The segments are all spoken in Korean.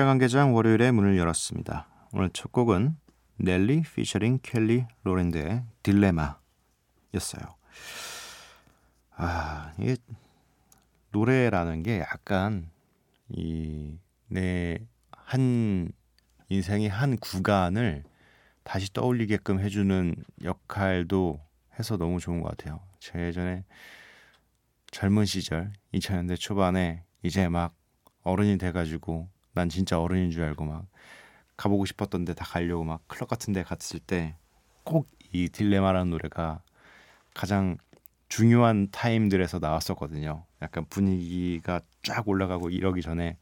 야간 개장 월요일에 문을 열었습니다. 오늘 첫 곡은 넬리 피처링 켈리 로랜드의 딜레마였어요. 아 이게 노래라는 게 약간 이 내 한 인생의 한 구간을 다시 떠올리게끔 해주는 역할도 해서 너무 좋은 것 같아요. 제 예전에 젊은 시절 2000년대 초반에 이제 막 어른이 돼가지고 난 진짜 어른인 줄 알고 막 가보고 싶었던 데 다 가려고 막 클럽 같은 데 갔을 때 꼭 이 딜레마라는 노래가 가장 중요한 타임들에서 나왔었거든요. 약간 분위기가 쫙 올라가고 이러기 전에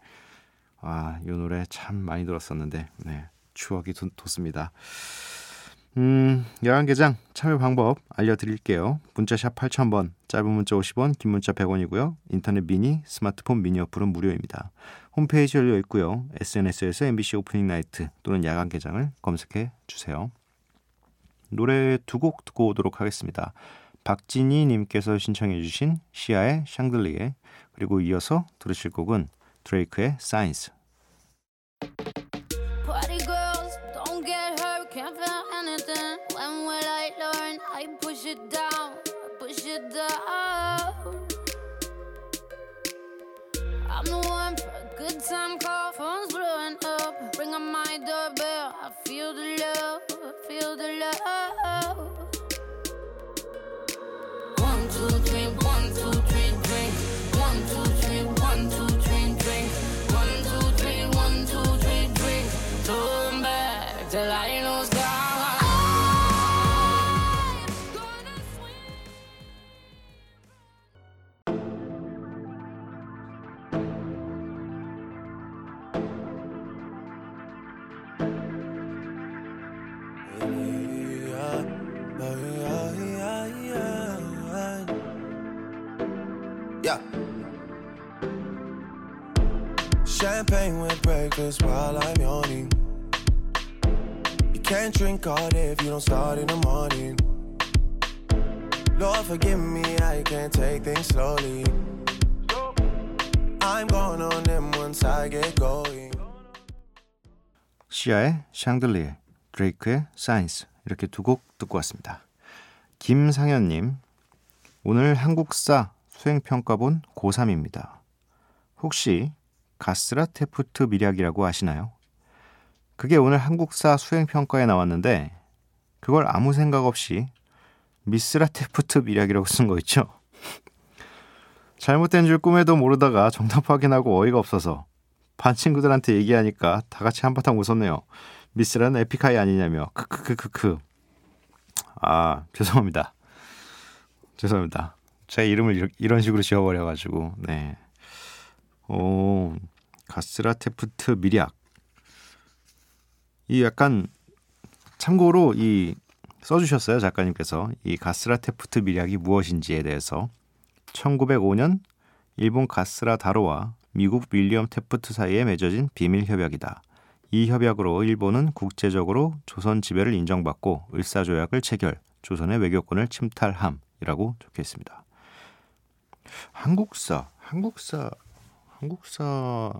아, 이 노래 참 많이 들었었는데 네, 추억이 돋, 돋습니다. 음, 야간 개장 참여 방법 알려드릴게요. 문자샵 8000번, 짧은 문자 50원, 긴 문자 100원이고요. 인터넷 미니, 스마트폰 미니 어플은 무료입니다. 홈페이지 열려 있고요. SNS에서 MBC 오프닝 나이트 또는 야간 개장을 검색해 주세요. 노래 두 곡 듣고 오도록 하겠습니다. 박진희 님께서 신청해 주신 시아의 샹들리에 그리고 이어서 들으실 곡은 드레이크의 사인스 it down. I'm the one for a good time call, phone's blowing up. Ring on my doorbell, I feel the love, I feel the love. One, two, three, one, two, three, drink. One, two, three, one, two, three, drink. One, two, three, one, two, three, drink. Till I lose breakfast while I'm yawning. You can't drink all day if you don't start in the morning. Lord, forgive me, I can't take things slowly. I'm going on them once I get going. 시아의 샹들리에 드레이크의 사인스 이렇게 두 곡 듣고 왔습니다. 김상현님 오늘 한국사 수행평가본 고3입니다. 혹시 가스라 테프트 미략이라고 아시나요? 그게 오늘 한국사 수행평가에 나왔는데 그걸 아무 생각 없이 미스라 테프트 미략이라고 쓴 거 있죠? 잘못된 줄 꿈에도 모르다가 정답 확인하고 어이가 없어서 반 친구들한테 얘기하니까 다 같이 한바탕 웃었네요. 미스라는 에픽하이 아니냐며 크크크크크. 아 죄송합니다. 죄송합니다. 제 이름을 이런 식으로 지어버려가지고 네. 오 가스라 테프트 미략. 이 약간 참고로 이 써주셨어요 작가님께서 이 가스라 테프트 미략이 무엇인지에 대해서 1905년 일본 가스라 다로와 미국 윌리엄 테프트 사이에 맺어진 비밀 협약이다. 이 협약으로 일본은 국제적으로 조선 지배를 인정받고 을사조약을 체결, 조선의 외교권을 침탈함이라고 적혀 있습니다. 한국사, 한국사, 한국사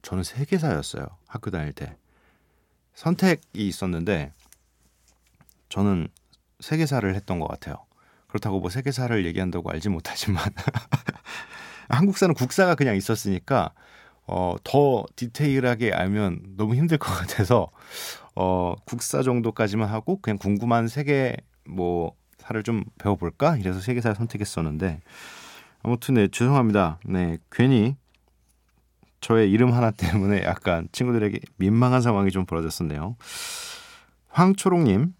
저는 세계사였어요. 학교 다닐 때. 선택이 있었는데 저는 세계사를 했던 것 같아요. 그렇다고 뭐 세계사를 얘기한다고 알지 못하지만 한국사는 국사가 그냥 있었으니까 어, 더 디테일하게 알면 너무 힘들 것 같아서 어, 국사 정도까지만 하고 그냥 궁금한 세계 뭐 사를 좀 배워볼까 이래서 세계사를 선택했었는데 아무튼 네 죄송합니다. 네 괜히 저의 이름 하나 때문에 약간 친구들에게 민망한 상황이 좀 벌어졌었네요. 황초롱님,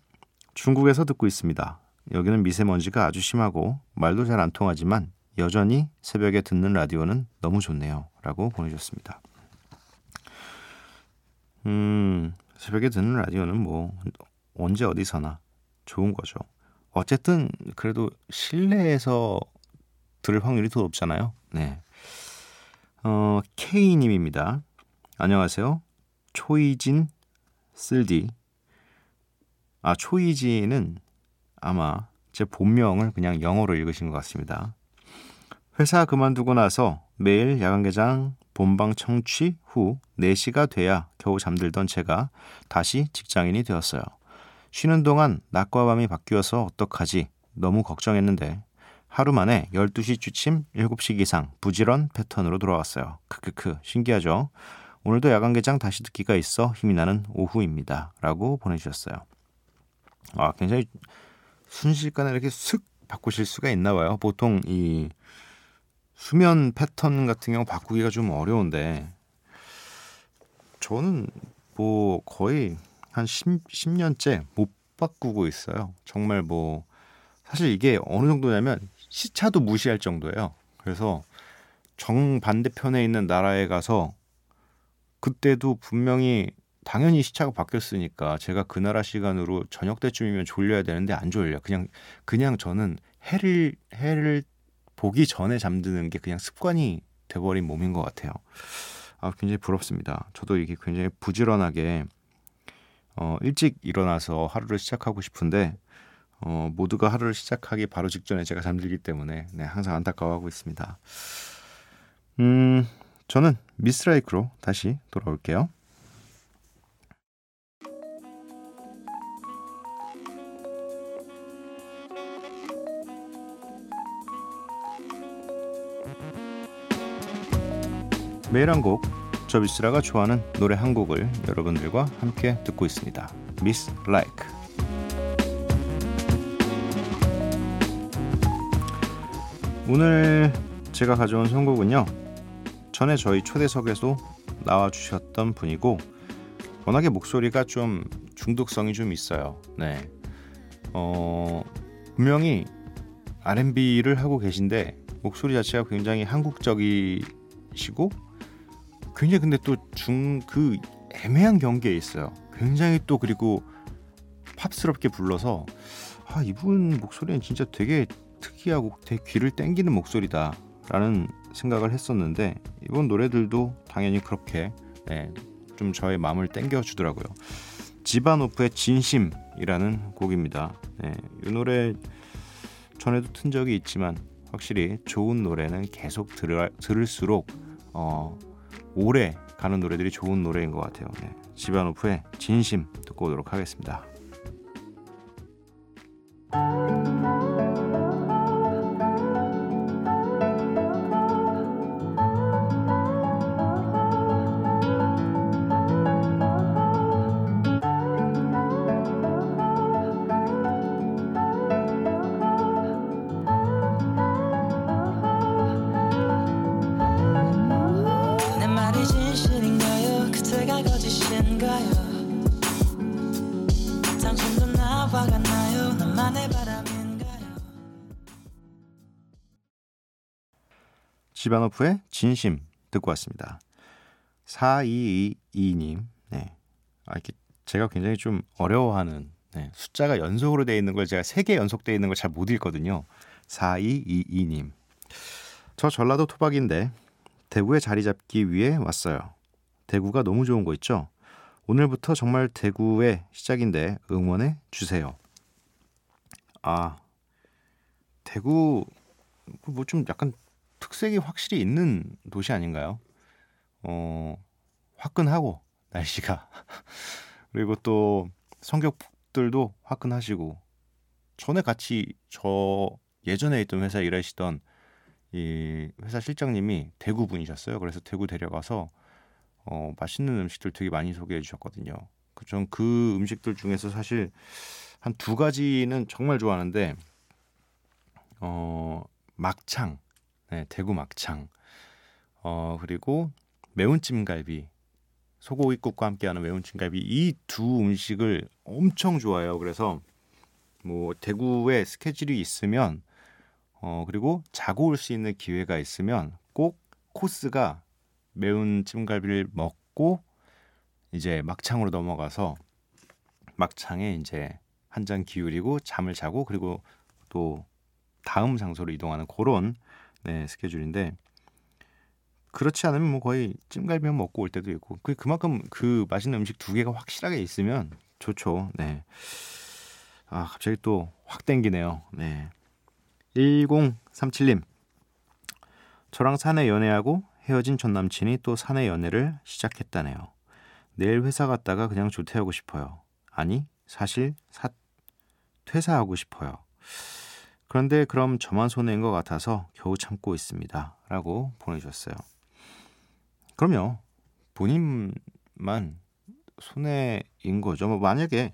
중국에서 듣고 있습니다. 여기는 미세먼지가 아주 심하고 말도 잘 안 통하지만 여전히 새벽에 듣는 라디오는 너무 좋네요. 라고 보내주셨습니다. 음, 새벽에 듣는 라디오는 뭐 언제 어디서나 좋은 거죠. 어쨌든 그래도 실내에서 들을 확률이 더 높잖아요. 네. 어, K님입니다. 안녕하세요. 초이진 쓸디. 아, 초이진은 아마 제 본명을 그냥 영어로 읽으신 것 같습니다. 회사 그만두고 나서 매일 야간 개장 본방 청취 후 4시가 돼야 겨우 잠들던 제가 다시 직장인이 되었어요. 쉬는 동안 낮과 밤이 바뀌어서 어떡하지 너무 걱정했는데 하루 만에 12시 주침 7시 기상 부지런 패턴으로 돌아왔어요. 크크크 신기하죠? 오늘도 야간 개장 다시 듣기가 있어 힘이 나는 오후입니다. 라고 보내주셨어요. 아 굉장히 순식간에 이렇게 슥 바꾸실 수가 있나 봐요. 보통 이 수면 패턴 같은 경우 바꾸기가 좀 어려운데 저는 뭐 거의 한 10, 10년째 못 바꾸고 있어요. 정말 뭐 사실 이게 어느 정도냐면 시차도 무시할 정도예요. 그래서 정반대편에 있는 나라에 가서 그때도 분명히 당연히 시차가 바뀌었으니까 제가 그 나라 시간으로 저녁 때쯤이면 졸려야 되는데 안 졸려. 그냥 그냥 저는 해를 해를 보기 전에 잠드는 게 그냥 습관이 돼버린 몸인 것 같아요. 아 굉장히 부럽습니다. 저도 이게 굉장히 부지런하게 어, 일찍 일어나서 하루를 시작하고 싶은데 어, 모두가 하루를 시작하기 바로 직전에 제가 잠들기 때문에 네, 항상 안타까워하고 있습니다. 음, 저는 미스라이크로 다시 돌아올게요. 매일 한 곡, 저 미스라가 좋아하는 노래 한 곡을 여러분들과 함께 듣고 있습니다. 미스 라이크. 오늘 제가 가져온 선곡은요. 전에 저희 초대석에도 나와 주셨던 분이고 워낙에 목소리가 좀 중독성이 좀 있어요. 네. 어, 분명히 R&B를 하고 계신데 목소리 자체가 굉장히 한국적이시고 굉장히 근데 또 중 그 애매한 경계에 있어요. 굉장히 또 그리고 팝스럽게 불러서 아 이분 목소리는 진짜 되게 특이하고 되게 귀를 땡기는 목소리다 라는 생각을 했었는데 이번 노래들도 당연히 그렇게 네, 좀 저의 마음을 땡겨 주더라고요. 지바노프의 진심이라는 곡입니다. 네, 이 노래 전에도 튼 적이 있지만 확실히 좋은 노래는 계속 들을, 들을수록 어, 오래 가는 노래들이 좋은 노래인 것 같아요. 네. 지바노프의 진심 듣고 오도록 하겠습니다. 나만의 바람인가요? 지바노프의 진심 듣고 왔습니다. 4222님, 네. 아, 이렇게 제가 굉장히 좀 어려워하는 네, 숫자가 연속으로 되어 있는 걸 제가 세 개 연속 되어 있는 걸 잘 못 읽거든요. 4222님. 저 전라도 토박인데 대구에 자리 잡기 위해 왔어요. 대구가 너무 좋은 거 있죠? 오늘부터 정말 대구의 시작인데 응원해 주세요. 아, 대구 뭐 좀 약간 특색이 확실히 있는 도시 아닌가요? 어, 화끈하고 날씨가 그리고 또 성격들도 화끈하시고 전에 같이 저 예전에 있던 회사에 일하시던 이 회사 실장님이 대구 분이셨어요. 그래서 대구 데려가서 어, 맛있는 음식들 되게 많이 소개해 주셨거든요. 전그 음식들 중에서 사실 한 두 가지는 정말 좋아하는데 어, 막창, 네, 대구 막창. 어, 그리고 매운 찜갈비 소고기국과 함께하는 매운 찜갈비 이 두 음식을 엄청 좋아해요. 그래서 뭐 대구에 스케줄이 있으면 어 그리고 자고 올 수 있는 기회가 있으면 꼭 코스가 매운 찜갈비를 먹고 이제 막창으로 넘어가서 막창에 이제 한 잔 기울이고 잠을 자고 그리고 또 다음 장소로 이동하는 그런 네, 스케줄인데 그렇지 않으면 뭐 거의 찜갈비만 먹고 올 때도 있고 그 그만큼 그 맛있는 음식 두 개가 확실하게 있으면 좋죠. 네. 아 갑자기 또 확 땡기네요. 네. 1037님 저랑 사내 연애하고 헤어진 전 남친이 또 사내 연애를 시작했다네요. 내일 회사 갔다가 그냥 조퇴하고 싶어요. 아니 사실 사 퇴사하고 싶어요. 그런데 그럼 저만 손해인 것 같아서 겨우 참고 있습니다. 라고 보내주셨어요. 그럼요. 본인만 손해인 거죠. 뭐 만약에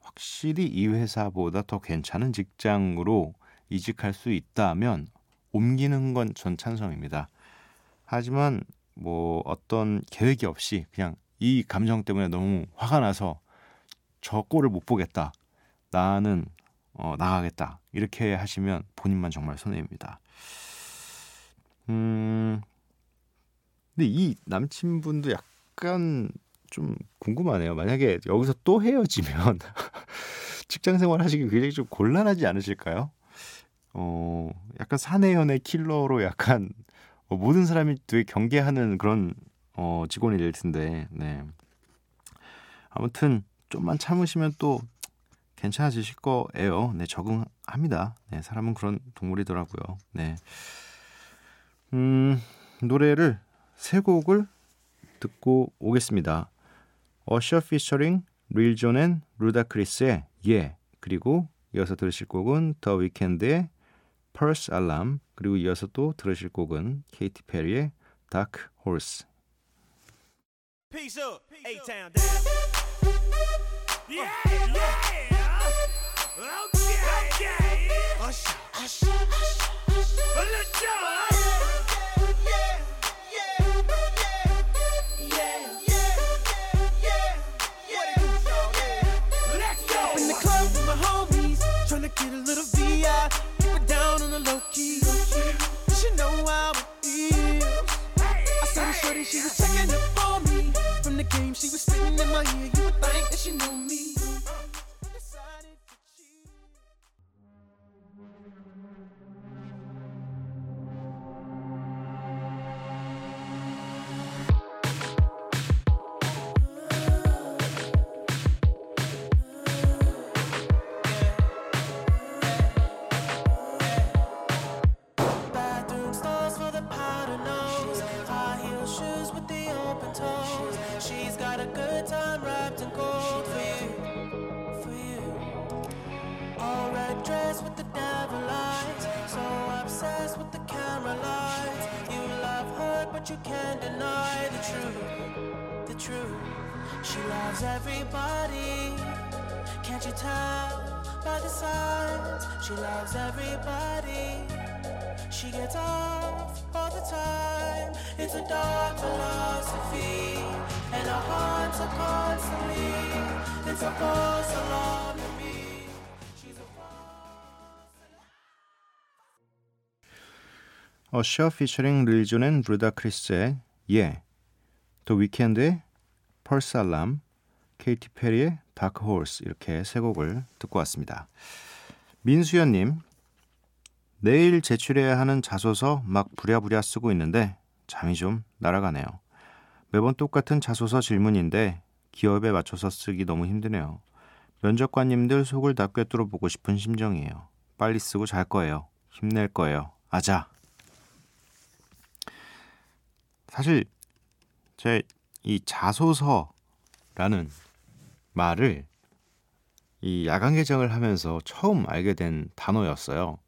확실히 이 회사보다 더 괜찮은 직장으로 이직할 수 있다면 옮기는 건 전 찬성입니다. 하지만 뭐 어떤 계획이 없이 그냥 이 감정 때문에 너무 화가 나서 저 꼴을 못 보겠다. 나는 어, 나가겠다. 이렇게 하시면 본인만 정말 손해입니다. 음, 근데 이 남친분도 약간 좀 궁금하네요. 만약에 여기서 또 헤어지면 직장 생활 하시기 굉장히 좀 곤란하지 않으실까요? 어, 약간 사내연애 킬러로 약간 어, 모든 사람이 되게 경계하는 그런 어, 직원이 될 텐데, 네. 아무튼 좀만 참으시면 또 괜찮아지실 거예요. 네, 적응합니다. 네, 사람은 그런 동물이더라고요. 네. 음, 노래를 세 곡을 듣고 오겠습니다. 어셔 피처링 릴존 and 루다크리스의 Yeah 그리고 이어서 들으실 곡은 더 위켄드의 알람 그리고 이어서 또 들으실 곡은 케이티 페리의 Dark Horse Peace up, A-Town down. Yeah, yeah. loves everybody. Can't you tell by the signs? She loves everybody. She gets off all the time. It's a dark philosophy, and her heart's are constantly. It's a false alarm to me. She's a 어셔 피처링 릴존 앤 루다크리스의 예 더 위켄드의 False Alarm 케이티 페리의 Dark Horse 이렇게 세 곡을 듣고 왔습니다. 민수연님 내일 제출해야 하는 자소서 막 부랴부랴 쓰고 있는데 잠이 좀 날아가네요. 매번 똑같은 자소서 질문인데 기업에 맞춰서 쓰기 너무 힘드네요. 면접관님들 속을 다 꿰뚫어 보고 싶은 심정이에요. 빨리 쓰고 잘 거예요. 힘낼 거예요. 아자. 사실 제 이 자소서라는 말을 이 야간 개장을 하면서 처음 알게 된 단어였어요.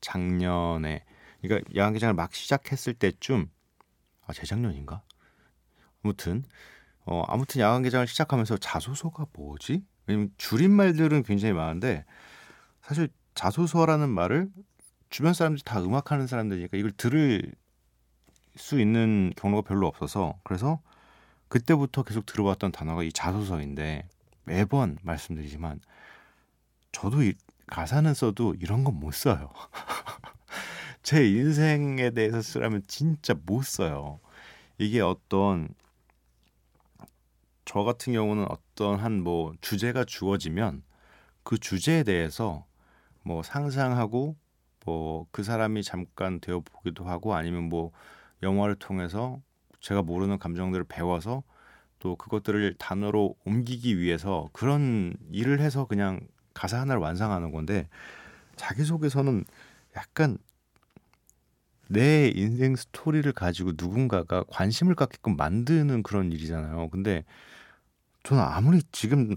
작년에 그러니까 야간 개장을 막 시작했을 때쯤 아 재작년인가? 아무튼 어 아무튼 야간 개장을 시작하면서 자소서가 뭐지? 왜냐면 줄임말들은 굉장히 많은데 사실 자소서라는 말을 주변 사람들이 다 음악하는 사람들이니까 이걸 들을 수 있는 경로가 별로 없어서 그래서 그때부터 계속 들어왔던 단어가 이 자소서인데 매번 말씀드리지만 저도 이 가사는 써도 이런 건 못 써요. 제 인생에 대해서 쓰라면 진짜 못 써요. 이게 어떤 저 같은 경우는 어떤 한 뭐 주제가 주어지면 그 주제에 대해서 뭐 상상하고 뭐 그 사람이 잠깐 되어 보기도 하고 아니면 뭐 영화를 통해서 제가 모르는 감정들을 배워서 또 그것들을 단어로 옮기기 위해서 그런 일을 해서 그냥 가사 하나를 완성하는 건데 자기소개서는 약간 내 인생 스토리를 가지고 누군가가 관심을 갖게끔 만드는 그런 일이잖아요. 근데 저는 아무리 지금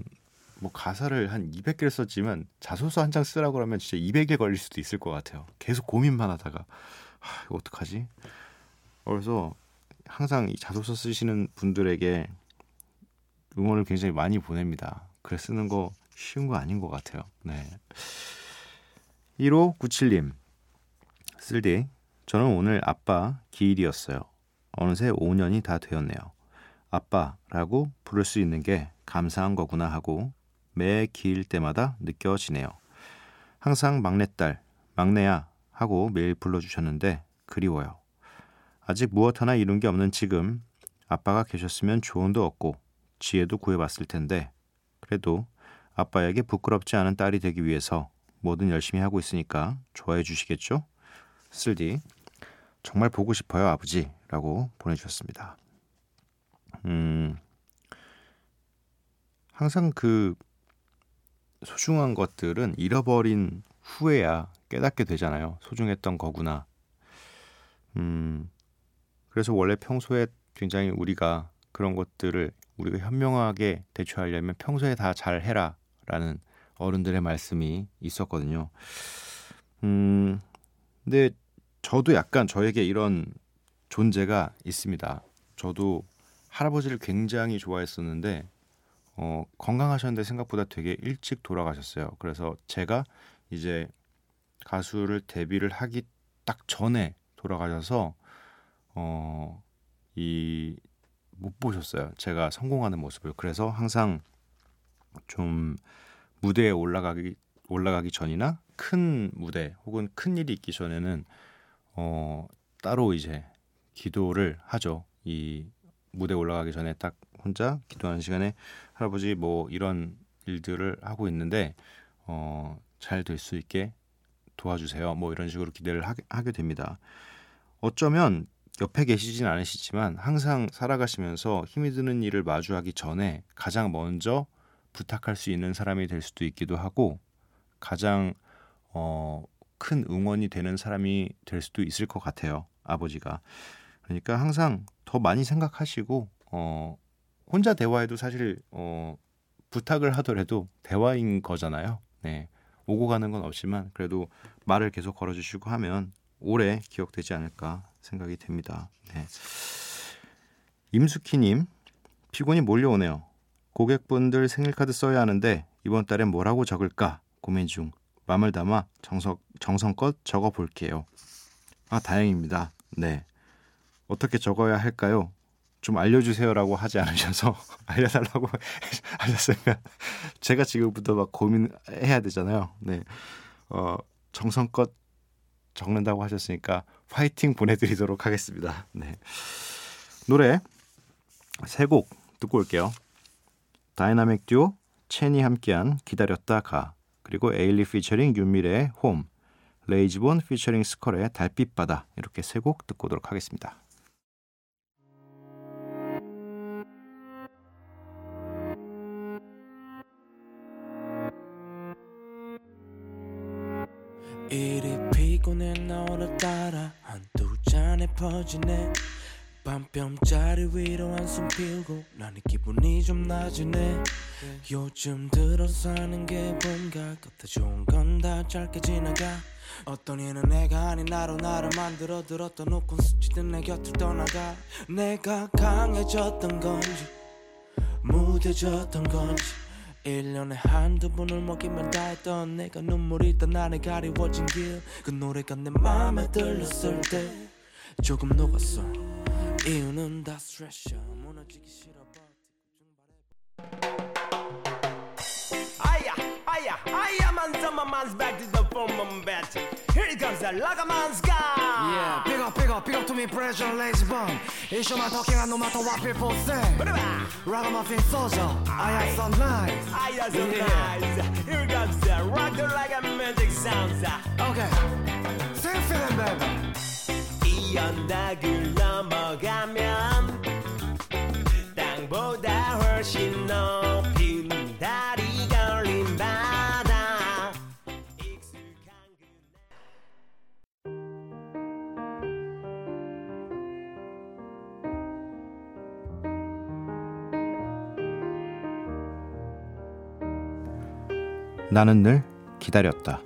뭐 가사를 한 200개를 썼지만 자소서 한 장 쓰라고 하면 진짜 200일 걸릴 수도 있을 것 같아요. 계속 고민만 하다가 하, 이거 어떡하지? 그래서 항상 이 자소서 쓰시는 분들에게 응원을 굉장히 많이 보냅니다. 글 쓰는 거 쉬운 거 아닌 것 같아요. 네. 1597님 쓸디 저는 오늘 아빠 기일이었어요. 어느새 5년이 다 되었네요. 아빠라고 부를 수 있는 게 감사한 거구나 하고 매 기일 때마다 느껴지네요. 항상 막내딸, 막내야 하고 매일 불러주셨는데 그리워요. 아직 무엇 하나 이룬 게 없는 지금 아빠가 계셨으면 조언도 얻고 지혜도 구해봤을 텐데 그래도 아빠에게 부끄럽지 않은 딸이 되기 위해서 뭐든 열심히 하고 있으니까 좋아해 주시겠죠? 쓸디 정말 보고 싶어요 아버지 라고 보내주셨습니다. 음 항상 그 소중한 것들은 잃어버린 후에야 깨닫게 되잖아요. 소중했던 거구나. 음 그래서 원래 평소에 굉장히 우리가 그런 것들을 우리가 현명하게 대처하려면 평소에 다 잘 해라라는 어른들의 말씀이 있었거든요. 음, 근데 저도 약간 저에게 이런 존재가 있습니다. 저도 할아버지를 굉장히 좋아했었는데 어, 건강하셨는데 생각보다 되게 일찍 돌아가셨어요. 그래서 제가 이제 가수를 데뷔를 하기 딱 전에 돌아가셔서 어, 이 못 보셨어요. 제가 성공하는 모습을. 그래서 항상 좀 무대에 올라가기 올라가기 전이나 큰 무대 혹은 큰 일이 있기 전에는 어 따로 이제 기도를 하죠. 이 무대 올라가기 전에 딱 혼자 기도하는 시간에 할아버지 뭐 이런 일들을 하고 있는데 어 잘 될 수 있게 도와주세요. 뭐 이런 식으로 기대를 하게, 하게 됩니다. 어쩌면 옆에 계시진 않으시지만 항상 살아가시면서 힘이 드는 일을 마주하기 전에 가장 먼저 부탁할 수 있는 사람이 될 수도 있기도 하고 가장 어, 큰 응원이 되는 사람이 될 수도 있을 것 같아요. 아버지가. 그러니까 항상 더 많이 생각하시고 어, 혼자 대화해도 사실 어, 부탁을 하더라도 대화인 거잖아요. 네. 오고 가는 건 없지만 그래도 말을 계속 걸어주시고 하면 오래 기억되지 않을까 생각이 됩니다. 네. 임수키님 피곤이 몰려오네요. 고객분들 생일 카드 써야 하는데 이번 달엔 뭐라고 적을까 고민 중 마음을 담아 정성 정성껏 적어 볼게요. 아 다행입니다. 네 어떻게 적어야 할까요? 좀 알려주세요라고 하지 않으셔서 알려달라고 하셨으면 제가 지금부터 막 고민해야 되잖아요. 네, 어, 정성껏 적는다고 하셨으니까 화이팅 보내드리도록 하겠습니다. 네, 노래 세 곡 듣고 올게요. 다이나믹 듀오 첸이 함께한 기다렸다 가 그리고 에일리 피처링 윤미래의 홈 레이즈본 피처링 스컬의 달빛바다 이렇게 세 곡 듣고 오도록 하겠습니다. 이리 피곤해 나 오늘따라 한두 잔에 퍼지네. 밤뼘짜리 위로 한숨 피우고 나는 기분이 좀 나지네. 요즘 들어 사는 게 뭔가 겉에 좋은 건 다 짧게 지나가. 어떤 이는 내가 아닌 나로 나를 만들어 들었던 웃곤 스치듯 내 곁을 떠나가. 내가 강해졌던 건지 무뎌졌던 건지 1년에 한두 번을 먹이면 다 했던 내가 눈물이 던 날에 가리워진 길. 그 노래가 내 맘에 들렸을 때 조금 녹았어. 이유는 다 스트레스야. 무너지기 싫어 man, some man's back to the former bet. Here comes the Lagaman's guy. Yeah, big up, big up, big up to me, pressure, lazy bum. Issue my talking, and no matter what people say. Ragamuffin soldier, I have some nice. Aya, so Yeah. nice. Here comes the rock the like a magic sounds. Okay, same feeling, baby. 이 언덕을 넘어가면 땅보다 나는 늘 기다렸다.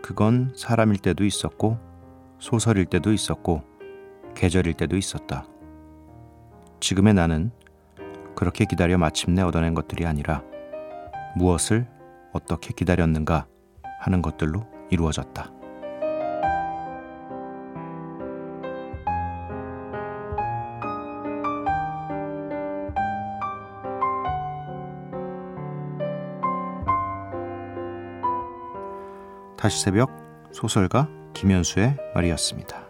그건 사람일 때도 있었고, 소설일 때도 있었고, 계절일 때도 있었다. 지금의 나는 그렇게 기다려 마침내 얻어낸 것들이 아니라 무엇을 어떻게 기다렸는가 하는 것들로 이루어졌다. 다시 새벽 소설가 김현수의 말이었습니다.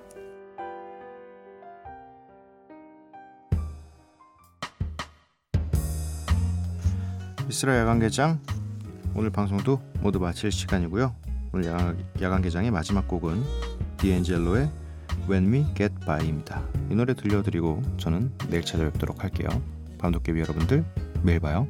이스라 야간개장 오늘 방송도 모두 마칠 시간이고요. 오늘 야간, 야간 개장의 마지막 곡은 디엔젤로의 When We Get By입니다. 이 노래 들려드리고 저는 내일 찾아뵙도록 할게요. 밤도깨비 여러분들 매일 봐요.